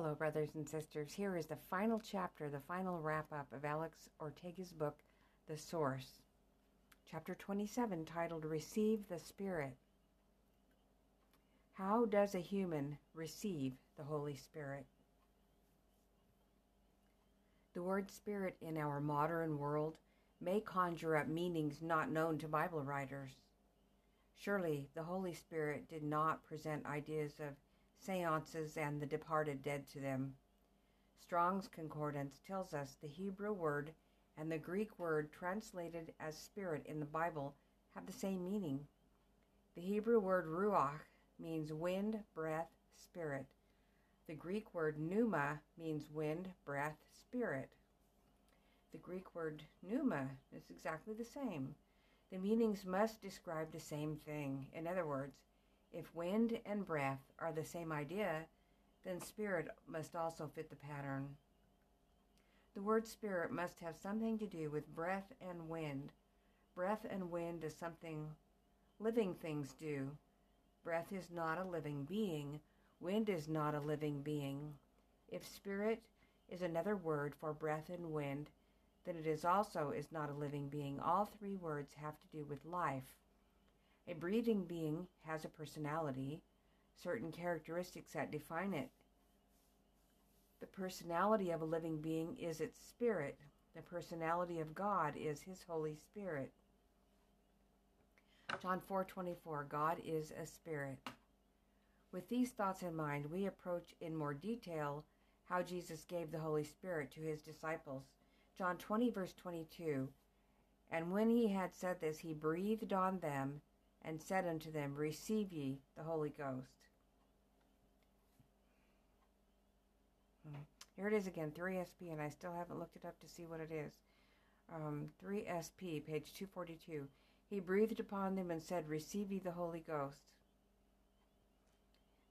Hello, brothers and sisters. Here is the final chapter, the final wrap up of Alex Ortega's book, The Source. Chapter 27, titled Receive the Spirit. How does a human receive the Holy Spirit? The word spirit in our modern world may conjure up meanings not known to Bible writers. Surely the Holy Spirit did not present ideas of seances and the departed dead to them. Strong's Concordance tells us the Hebrew word and the Greek word translated as spirit in the Bible have the same meaning. The Hebrew word ruach means wind, breath, spirit. The Greek word pneuma means wind, breath, spirit. The Greek word pneuma is exactly the same. The meanings must describe the same thing. In other words, if wind and breath are the same idea, then spirit must also fit the pattern. The word spirit must have something to do with breath and wind. Breath and wind is something living things do. Breath is not a living being. Wind is not a living being. If spirit is another word for breath and wind, then it is also is not a living being. All three words have to do with life. A breathing being has a personality, certain characteristics that define it. The personality of a living being is its spirit. The personality of God is his Holy Spirit. John 4:24 God is a spirit. With these thoughts in mind, we approach in more detail how Jesus gave the Holy Spirit to his disciples. John 20 verse 22. And when he had said this, he breathed on them and said unto them, Receive ye the Holy Ghost. Hmm. Here it is again, 3SP, and I still haven't looked it up to see what it is. Um, 3SP, page 242. He breathed upon them and said, Receive ye the Holy Ghost.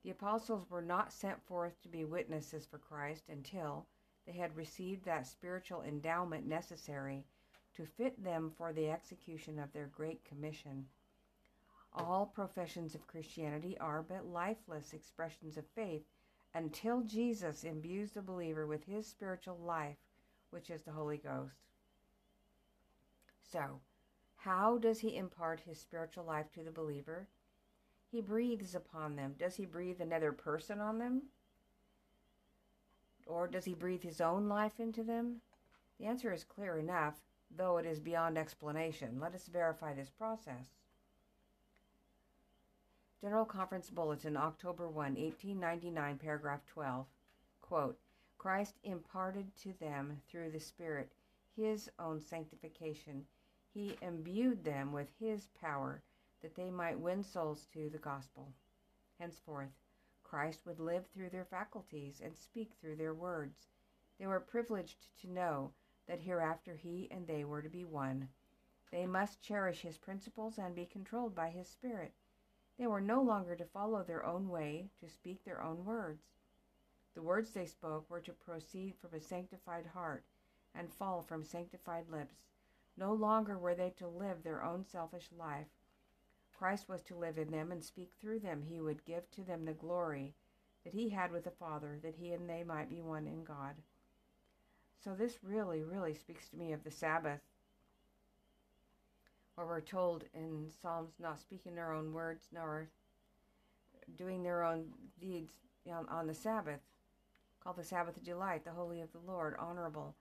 The apostles were not sent forth to be witnesses for Christ until they had received that spiritual endowment necessary to fit them for the execution of their great commission. All professions of Christianity are but lifeless expressions of faith until Jesus imbues the believer with his spiritual life, which is the Holy Ghost. So, how does he impart his spiritual life to the believer? He breathes upon them. Does he breathe another person on them? Or does he breathe his own life into them? The answer is clear enough, though it is beyond explanation. Let us verify this process. General Conference Bulletin, October 1, 1899, paragraph 12. Quote, Christ imparted to them through the Spirit his own sanctification. He imbued them with his power that they might win souls to the gospel. Henceforth, Christ would live through their faculties and speak through their words. They were privileged to know that hereafter he and they were to be one. They must cherish his principles and be controlled by his Spirit. They were no longer to follow their own way, to speak their own words. The words they spoke were to proceed from a sanctified heart and fall from sanctified lips. No longer were they to live their own selfish life. Christ was to live in them and speak through them. He would give to them the glory that he had with the Father, that he and they might be one in God. So this really, really speaks to me of the Sabbath or we're told in Psalms not speaking their own words nor doing their own deeds on the Sabbath, called the Sabbath of delight, the holy of the Lord, honorable,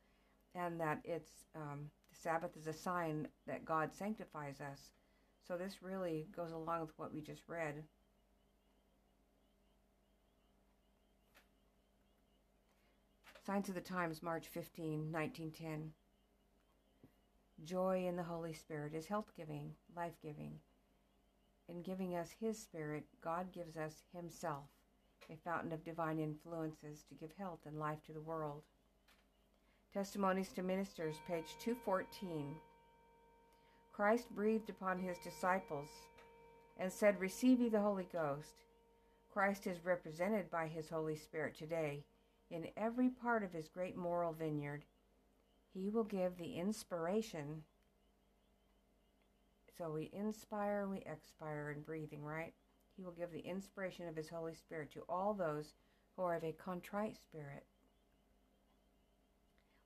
and that it's um, the Sabbath is a sign that God sanctifies us. So this really goes along with what we just read. Signs of the Times, March 15, 1910. Joy in the Holy Spirit is health giving, life giving. In giving us His Spirit, God gives us Himself, a fountain of divine influences to give health and life to the world. Testimonies to Ministers, page 214. Christ breathed upon His disciples and said, Receive ye the Holy Ghost. Christ is represented by His Holy Spirit today in every part of His great moral vineyard he will give the inspiration. So we inspire, we expire in breathing, right? He will give the inspiration of His Holy Spirit to all those who are of a contrite spirit.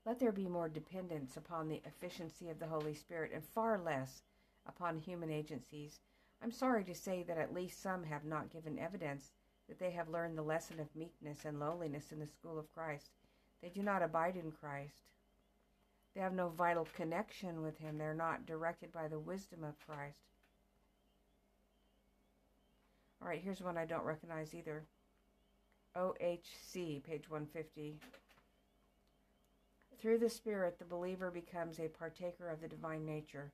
Let there be more dependence upon the efficiency of the Holy Spirit and far less upon human agencies. I'm sorry to say that at least some have not given evidence that they have learned the lesson of meekness and lowliness in the school of Christ. They do not abide in Christ. They have no vital connection with Him. They're not directed by the wisdom of Christ. All right, here's one I don't recognize either. OHC, page 150. Through the Spirit, the believer becomes a partaker of the divine nature.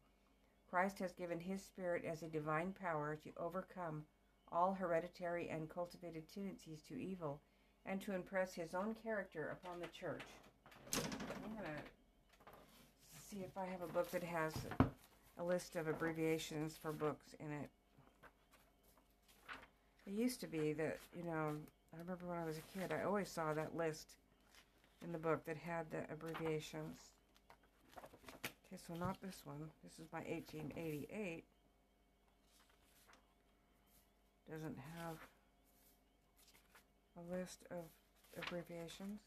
Christ has given his Spirit as a divine power to overcome all hereditary and cultivated tendencies to evil and to impress his own character upon the church. I'm going to see if I have a book that has a list of abbreviations for books in it. It used to be that, you know, I remember when I was a kid, I always saw that list in the book that had the abbreviations. Okay, so not this one. This is by 1888. Doesn't have a list of abbreviations.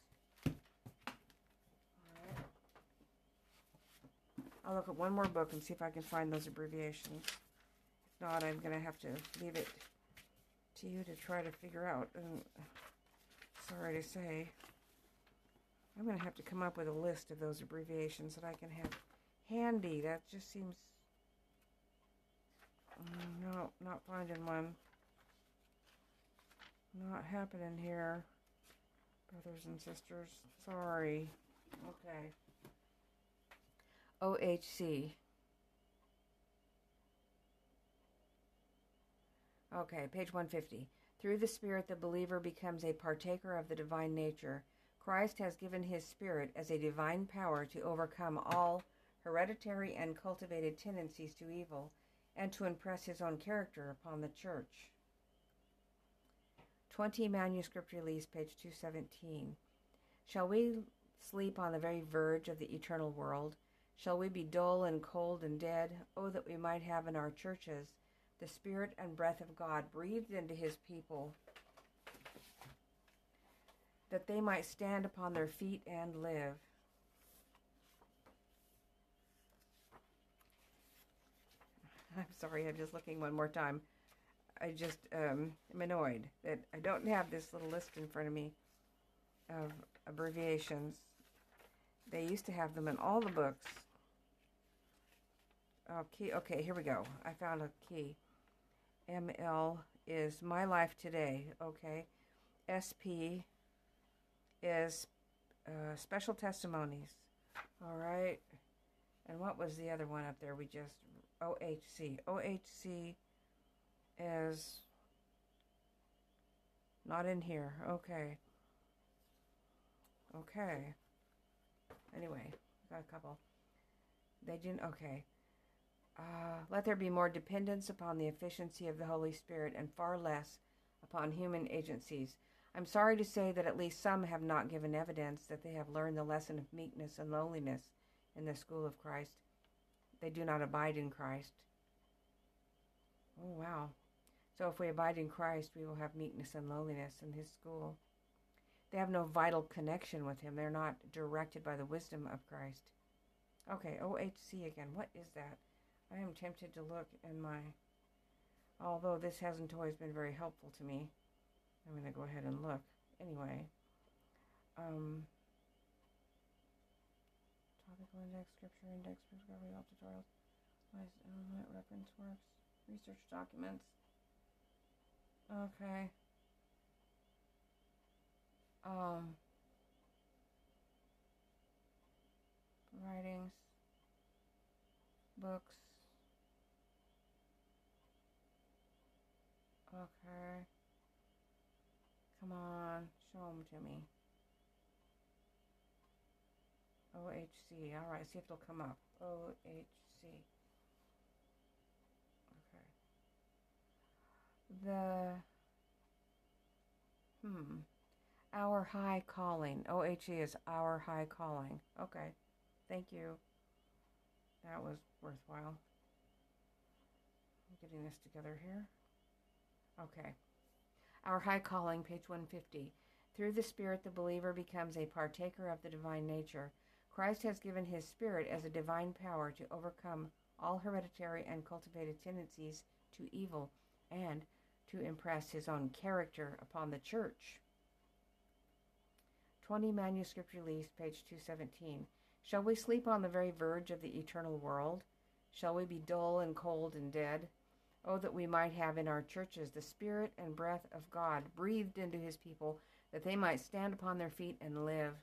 I'll look at one more book and see if I can find those abbreviations. If not, I'm going to have to leave it to you to try to figure out. And sorry to say, I'm going to have to come up with a list of those abbreviations that I can have handy. That just seems. Mm, no, not finding one. Not happening here, brothers and sisters. Sorry. Okay. OHC. Okay, page 150. Through the Spirit, the believer becomes a partaker of the divine nature. Christ has given his Spirit as a divine power to overcome all hereditary and cultivated tendencies to evil and to impress his own character upon the church. 20 Manuscript Release, page 217. Shall we sleep on the very verge of the eternal world? Shall we be dull and cold and dead? Oh, that we might have in our churches the Spirit and breath of God breathed into his people, that they might stand upon their feet and live. I'm sorry, I'm just looking one more time. I just um, am annoyed that I don't have this little list in front of me of abbreviations. They used to have them in all the books. Okay, okay, here we go. I found a key. ML is My Life Today, okay? SP is uh, Special Testimonies, all right? And what was the other one up there? We just, OHC. OHC is not in here, okay. Okay. Anyway, got a couple. They didn't, okay. Uh, let there be more dependence upon the efficiency of the Holy Spirit and far less upon human agencies. I'm sorry to say that at least some have not given evidence that they have learned the lesson of meekness and lowliness in the school of Christ. They do not abide in Christ. Oh, wow. So if we abide in Christ, we will have meekness and lowliness in his school. They have no vital connection with him. They're not directed by the wisdom of Christ. Okay, OHC again. What is that? I am tempted to look in my, although this hasn't always been very helpful to me. I'm going to go ahead and look. Anyway, um, topical index, scripture index, discovery, all tutorials, reference works, research documents. Okay. Um, writings, books, Okay. Come on, show them to me. OHC. All right, see if they'll come up. OHC. Okay. The hmm. Our high calling. OHC is our high calling. Okay. Thank you. That was worthwhile. I'm getting this together here. Okay. Our High Calling, page 150. Through the Spirit, the believer becomes a partaker of the divine nature. Christ has given his Spirit as a divine power to overcome all hereditary and cultivated tendencies to evil and to impress his own character upon the church. 20 Manuscript Release, page 217. Shall we sleep on the very verge of the eternal world? Shall we be dull and cold and dead? Oh, that we might have in our churches the Spirit and breath of God breathed into his people, that they might stand upon their feet and live.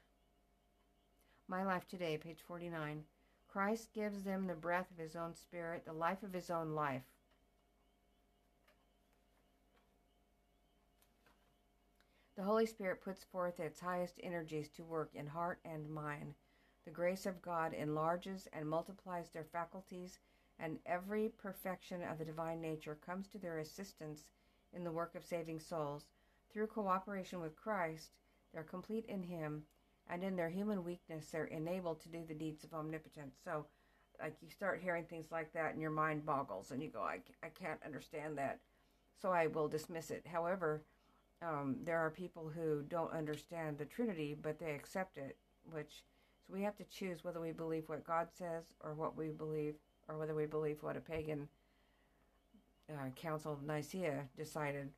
My Life Today, page 49. Christ gives them the breath of his own Spirit, the life of his own life. The Holy Spirit puts forth its highest energies to work in heart and mind. The grace of God enlarges and multiplies their faculties, and every perfection of the divine nature comes to their assistance in the work of saving souls. Through cooperation with Christ, they're complete in Him, and in their human weakness, they're enabled to do the deeds of omnipotence. So, like, you start hearing things like that, and your mind boggles, and you go, I, I can't understand that, so I will dismiss it. However, um, there are people who don't understand the Trinity, but they accept it, which so we have to choose whether we believe what God says or what we believe, or whether we believe what a pagan uh, Council of Nicaea decided.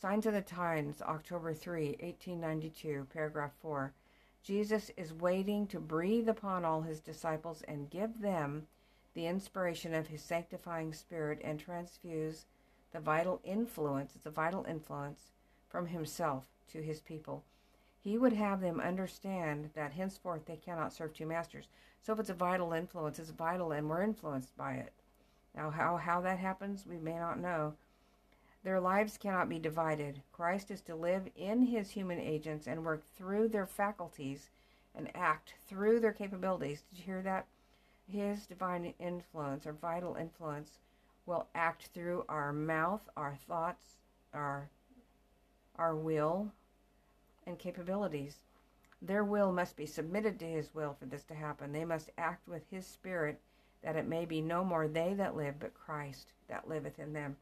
Signs of the Times, October 3, 1892, paragraph 4. Jesus is waiting to breathe upon all his disciples and give them the inspiration of his sanctifying spirit and transfuse the vital influence, a vital influence, from himself to his people. He would have them understand that henceforth they cannot serve two masters. So if it's a vital influence, it's vital and we're influenced by it. Now, how, how that happens, we may not know. Their lives cannot be divided. Christ is to live in his human agents and work through their faculties and act through their capabilities. Did you hear that? His divine influence or vital influence will act through our mouth, our thoughts, our our will and capabilities. Their will must be submitted to His will for this to happen. They must act with His Spirit, that it may be no more they that live, but Christ that liveth in them.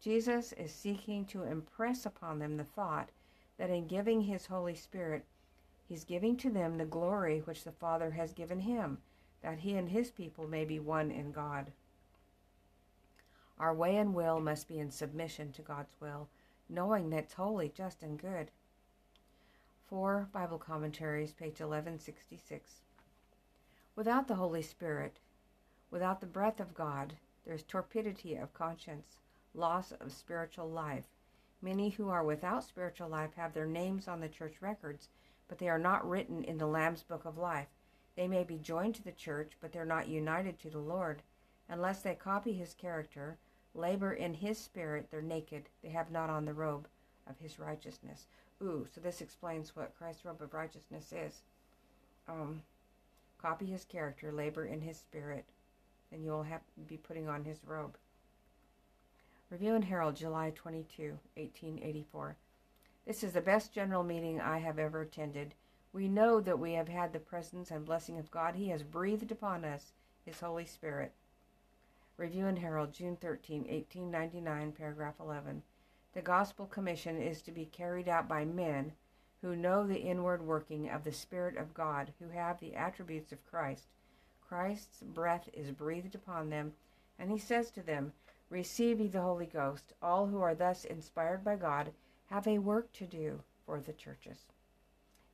Jesus is seeking to impress upon them the thought that in giving His Holy Spirit, He's giving to them the glory which the Father has given Him, that He and His people may be one in God. Our way and will must be in submission to God's will knowing that it's holy, just, and good. Four Bible commentaries, page 1166. Without the Holy Spirit, without the breath of God, there's torpidity of conscience, loss of spiritual life. Many who are without spiritual life have their names on the church records, but they are not written in the Lamb's Book of Life. They may be joined to the church, but they're not united to the Lord. Unless they copy his character, labor in his spirit, they're naked. They have not on the robe of his righteousness. Ooh, so this explains what Christ's robe of righteousness is. Um, copy his character, labor in his spirit, and you'll have be putting on his robe. Review and Herald, July 22, 1884. This is the best general meeting I have ever attended. We know that we have had the presence and blessing of God. He has breathed upon us His Holy Spirit. Review and Herald, June 13, 1899, paragraph 11. The Gospel Commission is to be carried out by men who know the inward working of the Spirit of God, who have the attributes of Christ. Christ's breath is breathed upon them, and he says to them, Receive ye the Holy Ghost. All who are thus inspired by God have a work to do for the churches.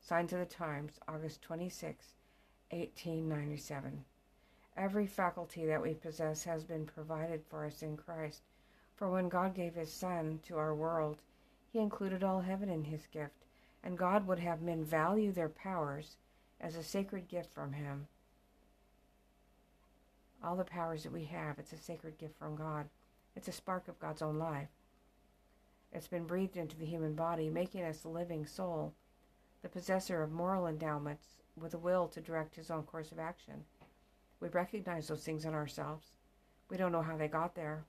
Signs of the Times, August 26, 1897. Every faculty that we possess has been provided for us in Christ. For when God gave his Son to our world, he included all heaven in his gift, and God would have men value their powers as a sacred gift from him. All the powers that we have, it's a sacred gift from God. It's a spark of God's own life. It's been breathed into the human body, making us a living soul, the possessor of moral endowments with a will to direct his own course of action. We recognize those things in ourselves. We don't know how they got there,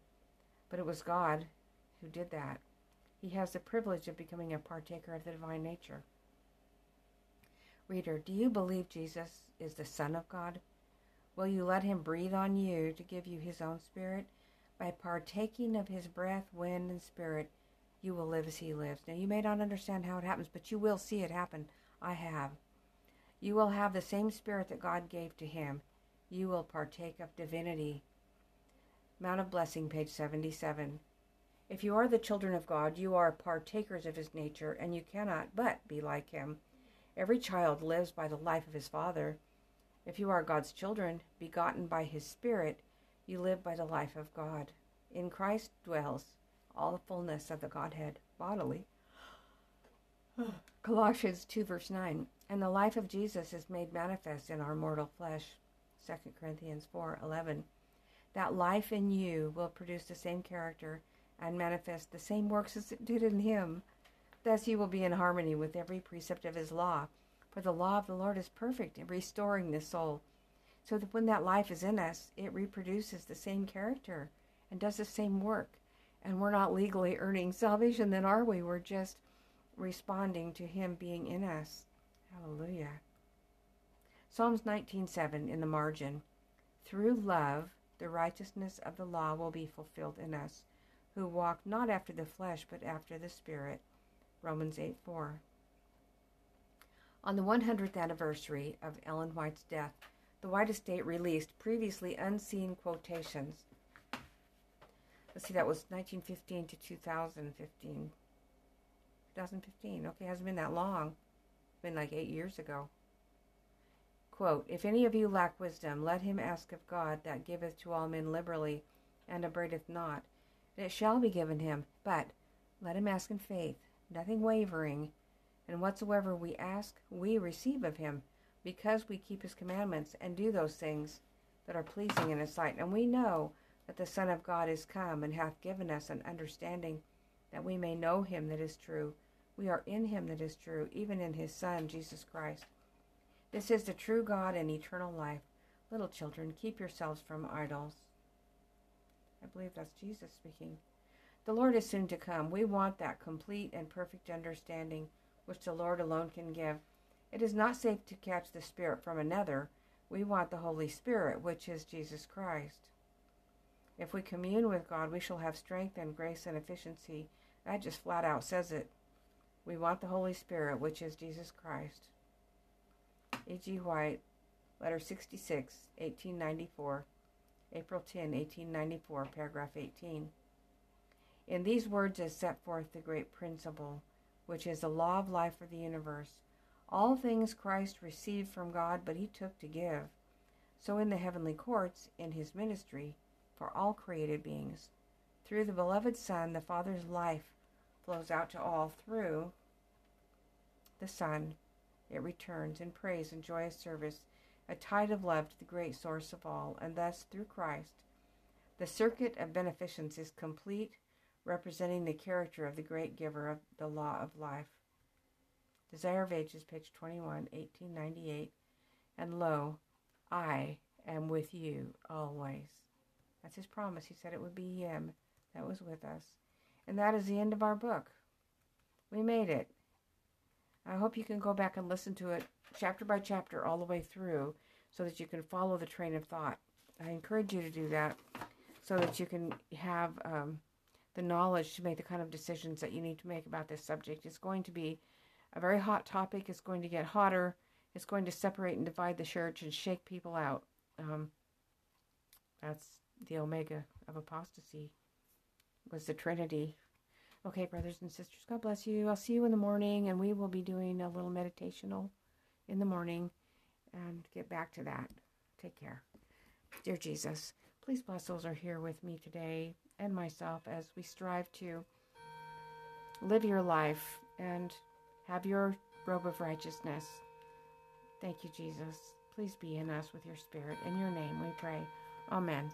but it was God who did that. He has the privilege of becoming a partaker of the divine nature. Reader, do you believe Jesus is the Son of God? Will you let him breathe on you to give you his own spirit? By partaking of his breath, wind, and spirit, you will live as he lives. Now, you may not understand how it happens, but you will see it happen. I have. You will have the same spirit that God gave to him. You will partake of divinity. Mount of Blessing, page 77. If you are the children of God, you are partakers of his nature, and you cannot but be like him. Every child lives by the life of his father. If you are God's children, begotten by his Spirit, you live by the life of God. In Christ dwells all the fullness of the Godhead bodily. Colossians 2, verse 9. And the life of Jesus is made manifest in our mortal flesh. 2 Corinthians 4, 11. That life in you will produce the same character and manifest the same works as it did in him. Thus you will be in harmony with every precept of his law. For the law of the Lord is perfect in restoring the soul. So that when that life is in us, it reproduces the same character and does the same work. And we're not legally earning salvation, then are we? We're just responding to him being in us. Hallelujah. Psalms 19:7 in the margin. Through love, the righteousness of the law will be fulfilled in us who walk not after the flesh, but after the Spirit. Romans 8 4. On the 100th anniversary of Ellen White's death, the White Estate released previously unseen quotations. Let's see, that was 1915 to 2015. 2015, okay, hasn't been that long. It's been like eight years ago. Quote, If any of you lack wisdom, let him ask of God that giveth to all men liberally, and abradeth not, and it shall be given him. But let him ask in faith, nothing wavering. And whatsoever we ask, we receive of him, because we keep his commandments and do those things that are pleasing in his sight. And we know that the Son of God is come and hath given us an understanding that we may know him that is true. We are in him that is true, even in his Son, Jesus Christ. This is the true God and eternal life. Little children, keep yourselves from idols. I believe that's Jesus speaking. The Lord is soon to come. We want that complete and perfect understanding which the Lord alone can give. It is not safe to catch the Spirit from another. We want the Holy Spirit, which is Jesus Christ. If we commune with God, we shall have strength and grace and efficiency. That just flat out says it. We want the Holy Spirit, which is Jesus Christ. E.G. White, letter 66, 1894. April 10, 1894, paragraph 18. In these words is set forth the great principle, which is the law of life for the universe. All things Christ received from God, but he took to give. So in the heavenly courts, in his ministry, for all created beings, through the beloved Son, the Father's life flows out to all through the Son. It returns in praise and joyous service a tide of love to the great source of all, and thus, through Christ, the circuit of beneficence is complete, representing the character of the great giver of the law of life. Desire of Ages, page 21, 1898. And lo, I am with you always. That's his promise. He said it would be him that was with us. And that is the end of our book. We made it. I hope you can go back and listen to it chapter by chapter all the way through so that you can follow the train of thought. I encourage you to do that so that you can have um, the knowledge to make the kind of decisions that you need to make about this subject. It's going to be a very hot topic. It's going to get hotter. It's going to separate and divide the church and shake people out. Um, that's the omega of apostasy was the Trinity. Okay, brothers and sisters, God bless you. I'll see you in the morning, and we will be doing a little meditational in the morning and get back to that. Take care. Dear Jesus, please bless those who are here with me today and myself as we strive to live your life and have your robe of righteousness. Thank you, Jesus. Please be in us with your spirit. In your name we pray. Amen.